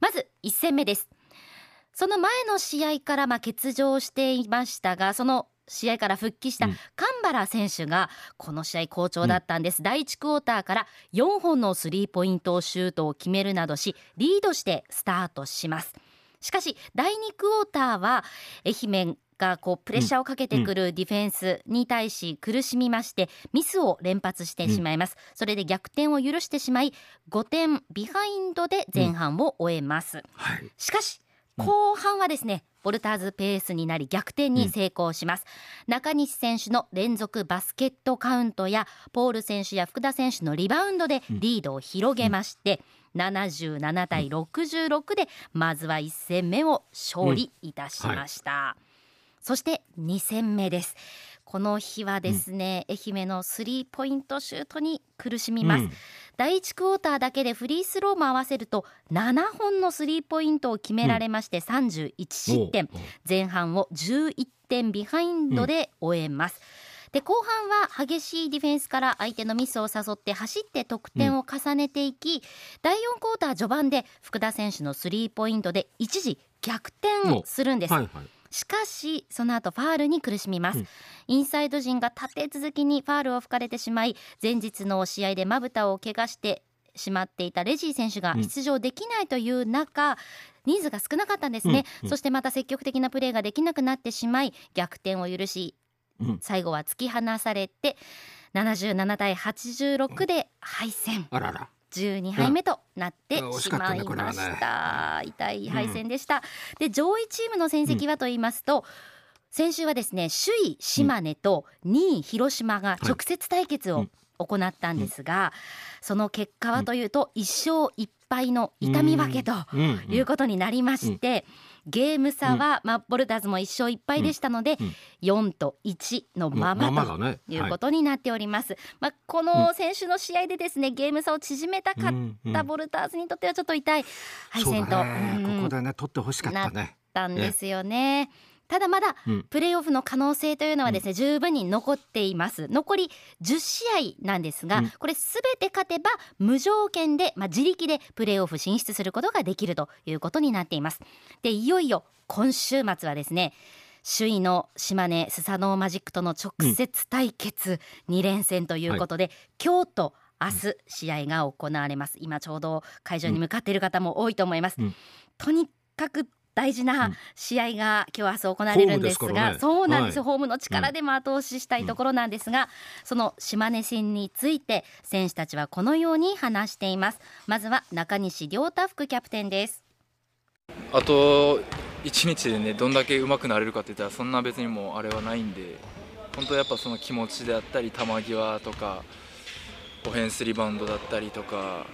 まず1戦目です。その前の試合からまあ欠場していましたがその試合から復帰した神原選手がこの試合好調だったんです、うん、第1クォーターから4本のスリーポイントシュートを決めるなどしリードしてスタートします。しかし第2クォーターは愛媛がこうプレッシャーをかけてくるディフェンスに対し苦しみましてミスを連発してしまいます、うん、それで逆転を許してしまい5点ビハインドで前半を終えます、うんはい、しかし後半はですね、ボルターズペースになり逆転に成功します、うん、中西選手の連続バスケットカウントやポール選手や福田選手のリバウンドでリードを広げまして、うん、77対66でまずは1戦目を勝利いたしました、うん。はい、そして2戦目です。この日はですね、うん、愛媛のスリーポイントシュートに苦しみます、うん、第1クォーターだけでフリースローも合わせると7本のスリーポイントを決められまして31失点、前半を11点ビハインドで終えます、で後半は激しいディフェンスから相手のミスを誘って走って得点を重ねていき、うん、第4クォーター序盤で福田選手のスリーポイントで一時逆転するんです、はいはいしかしその後ファールに苦しみます、うん、インサイド陣が立て続きにファールを吹かれてしまい前日の試合でまぶたを怪我してしまっていたレジー選手が出場できないという中、うん、人数が少なかったんですね、うん、そしてまた積極的なプレーができなくなってしまい逆転を許し、最後は突き放されて77対86で敗戦。あらら12敗目となってしまいました、ねね、痛い敗戦でした、うん、で上位チームの戦績はと言いますと、うん、先週はですね首位島根と2位広島が直接対決を行ったんですが、その結果はというと1勝1敗の痛み分けということになりまして、ゲーム差は、まあ、ボルターズも1勝1敗でしたので、うん、4と1のままということになっております。まあ、この選手の試合でですねゲーム差を縮めたかったボルターズにとってはちょっと痛い敗戦と、ね、ここでね取ってほしかったね。なったんですよね。ただまだプレーオフの可能性というのはですね、うん、十分に残っています。残り10試合なんですが、うん、これすべて勝てば無条件で、まあ、自力でプレーオフ進出することができるということになっています。でいよいよ今週末はですね首位の島根スサノーマジックとの直接対決2連戦ということで、はい、今日と明日試合が行われます。今ちょうど会場に向かっている方も多いと思います、うん、とにかく大事な試合が今日明日行われるんですが、ね、そうなんですよ、はい、ホームの力でも後押ししたいところなんですが、うん、その島根戦について選手たちはこのように話しています。まずは中西亮太副キャプテンです。あと1日でねどんだけ上手くなれるかって言ったらそんな別にもうあれはないんで本当やっぱその気持ちであったり球際とかオフェンスリバウンドだったりとか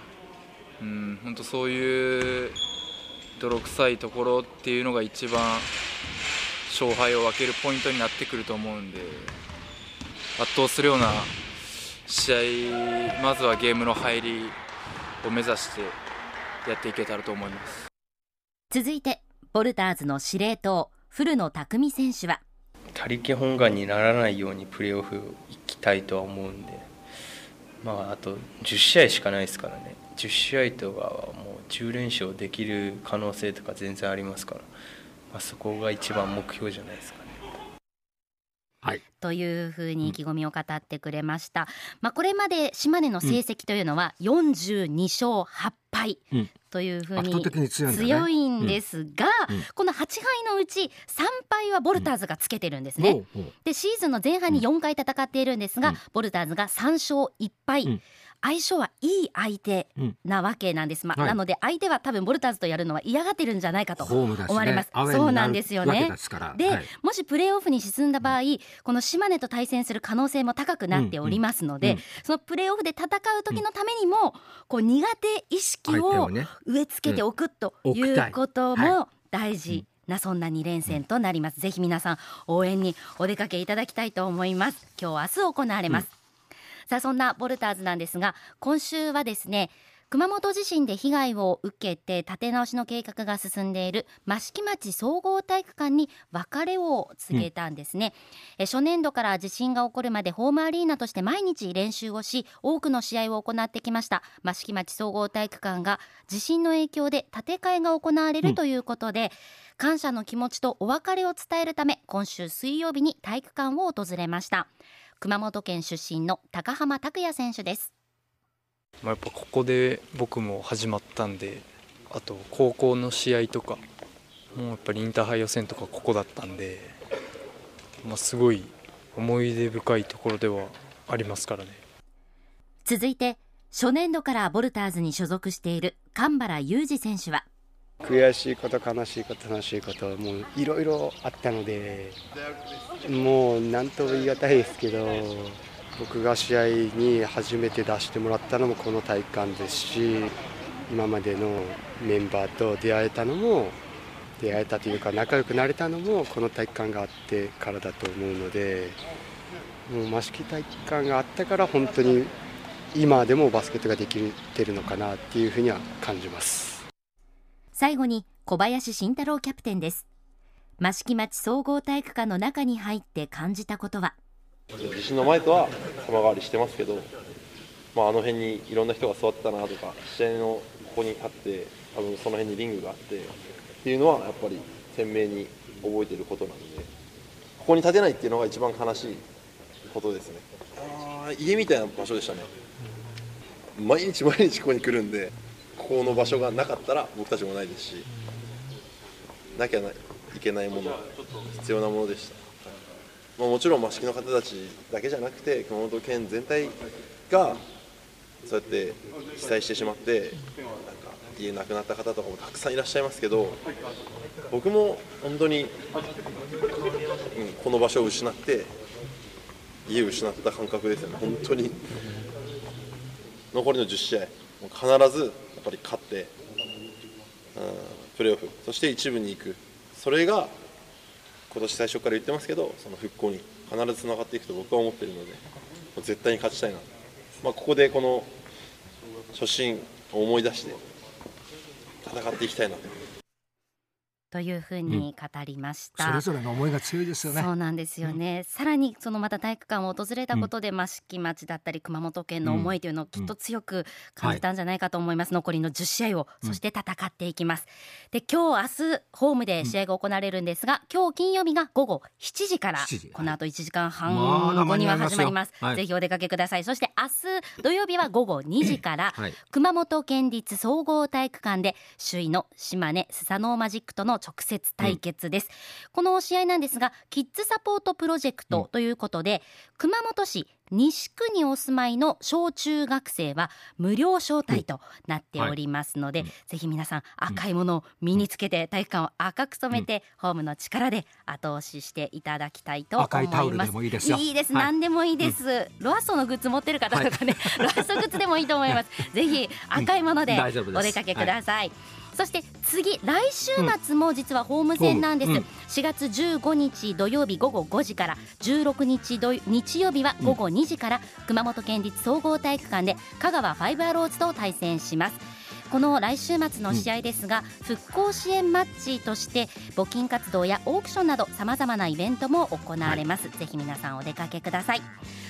うん本当そういう泥臭いところっていうのが一番勝敗を分けるポイントになってくると思うんで圧倒するような試合まずはゲームの入りを目指してやっていけたらと思います。続いてボルターズの司令塔古野拓実選手は。他力本願にならないようにプレーオフ行きたいとは思うんでまああと10試合しかないですからね10試合とかはもう10連勝できる可能性とか全然ありますから、まあ、そこが一番目標じゃないですかね。はい、というふうに意気込みを語ってくれました、うん、まあ、これまで島根の成績というのは42勝8敗というふうに強いんですが、この8敗のうち3敗はボルターズがつけてるんですね。でシーズンの前半に4回戦っているんですが、ボルターズが3勝1敗。相性はいい相手なわけなんです、まあ、はい、なので相手は多分ボルターズとやるのは嫌がってるんじゃないかと思われます、ね、そうなんですよね。で、はい、もしプレーオフに進んだ場合この島根と対戦する可能性も高くなっておりますので、うんうん、そのプレーオフで戦う時のためにも、こう苦手意識を植え付けておくということも大事、なそんな2連戦となります、ぜひ皆さん応援にお出かけいただきたいと思います。今日明日行われます、さあそんなボルターズなんですが今週はですね熊本地震で被害を受けて建て直しの計画が進んでいる益城町総合体育館に別れを告げたんですね、うん、初年度から地震が起こるまでホームアリーナとして毎日練習をし多くの試合を行ってきました。益城町総合体育館が地震の影響で建て替えが行われるということで、うん、感謝の気持ちとお別れを伝えるため今週水曜日に体育館を訪れました熊本県出身の高浜拓也選手です。まあ、やっぱここで僕も始まったんであと高校の試合とかもうやっぱりインターハイ予選とかここだったんで、まあ、すごい思い出深いところではありますからね。続いて初年度からボルターズに所属している神原裕二選手は悔しいこと悲しいこと楽しいこともういろいろあったのでもう何とも言い難いですけど僕が試合に初めて出してもらったのもこの体育館ですし今までのメンバーと出会えたのも出会えたというか仲良くなれたのもこの体育館があってからだと思うのでもう益城体育館があったから本当に今でもバスケットができてるのかなっていうふうには感じます。最後に小林慎太郎キャプテンです。益城町総合体育館の中に入って感じたことは？地震の前とは様変わりしてますけど、まあ、あの辺にいろんな人が座ってたなとか試合のここにあって多分その辺にリングがあってっていうのはやっぱり鮮明に覚えてることなのでここに立てないっていうのが一番悲しいことですね。あ家みたいな場所でしたね。毎日毎日ここに来るんでここの場所がなかったら僕たちもないですしなきゃいけないもの必要なものでした。まあ、もちろん益城の方たちだけじゃなくて熊本県全体がそうやって被災してしまってなんか家亡くなった方とかもたくさんいらっしゃいますけど僕も本当に、うん、この場所を失って家を失った感覚ですよね。本当に。残りの10試合必ずぱり勝って、うん、プレーオフそして一部に行く。それが今年最初から言ってますけどその復興に必ずつながっていくと僕は思っているので絶対に勝ちたいな、まあ、ここでこの初心を思い出して戦っていきたいなと。というふうに語りました、うん、それぞれの思いが強いですよね。そうなんですよね、うん、さらにそのまた体育館を訪れたことで、益城町だったり熊本県の思いというのをきっと強く感じたんじゃないかと思います、はい、残りの10試合をそして戦っていきます、で今日明日ホームで試合が行われるんですが、今日金曜日が午後7時からこの後1時間半後には始まります、まあ、ぜひお出かけください。そして明日土曜日は午後2時から、はい、熊本県立総合体育館で首位の島根スサノーマジックとの直接対決です、うん、この試合なんですがキッズサポートプロジェクトということで、うん、熊本市西区にお住まいの小中学生は無料招待となっておりますので、はい、ぜひ皆さん赤いものを身につけて体育館を赤く染めて、ホームの力で後押ししていただきたいと思います。いいですいいです、はい、何でもいいです、うん、ロアッソのグッズ持ってる方とかね、はい、ロアッソグッズでもいいと思います。ぜひ赤いものでお出かけくださいそして次来週末も実はホーム戦なんです、うん、4月15日土曜日午後5時から16日土日曜日は午後2時から熊本県立総合体育館で香川ファイブアローズと対戦しますこの来週末の試合ですが、うん、復興支援マッチとして募金活動やオークションなどさまざまなイベントも行われます、はい、ぜひ皆さんお出かけください。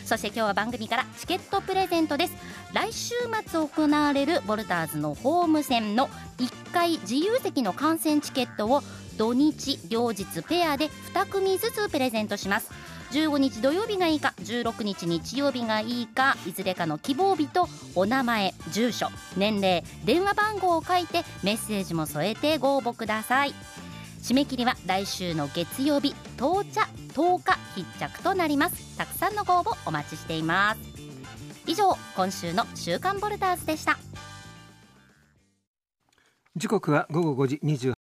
そして今日は番組からチケットプレゼントです。来週末行われるボルターズのホーム戦の1回自由席の観戦チケットを土日両日ペアで2組ずつプレゼントします15日土曜日がいいか16日日曜日がいいかいずれかの希望日とお名前住所年齢電話番号を書いてメッセージも添えてご応募ください。締め切りは来週の月曜日到着10日必着となります。たくさんのご応募お待ちしています。以上今週の週刊ボルターズでした。時刻は午後5時28